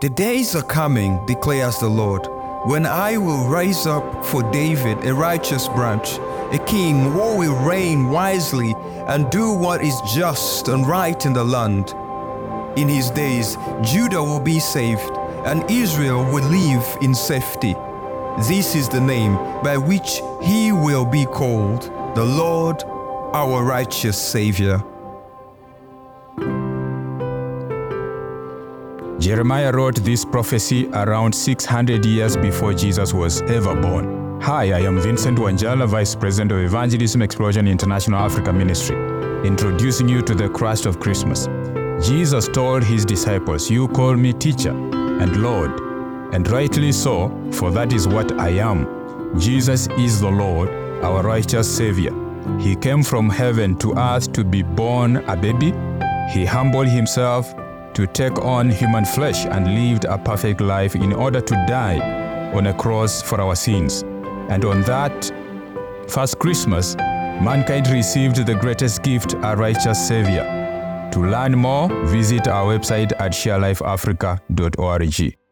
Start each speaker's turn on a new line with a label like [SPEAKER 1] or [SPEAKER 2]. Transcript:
[SPEAKER 1] The days are coming, declares the Lord, when I will raise up for David a righteous branch, a king who will reign wisely and do what is just and right in the land. In his days, Judah will be saved, and Israel will live in safety. This is the name by which he will be called, the Lord, our righteous Savior.
[SPEAKER 2] Jeremiah wrote this prophecy around 600 years before Jesus was ever born. Hi, I am Vincent Wanjala, Vice President of Evangelism Explosion International Africa Ministry, introducing you to the Christ of Christmas. Jesus told his disciples, You call me teacher and Lord, and rightly so, for that is what I am. Jesus is the Lord, our righteous Savior. He came from heaven to earth to be born a baby. He humbled himself to take on human flesh and lived a perfect life in order to die on a cross for our sins. And on that first Christmas, mankind received the greatest gift, a righteous Savior. To learn more, visit our website at sharelifeafrica.org.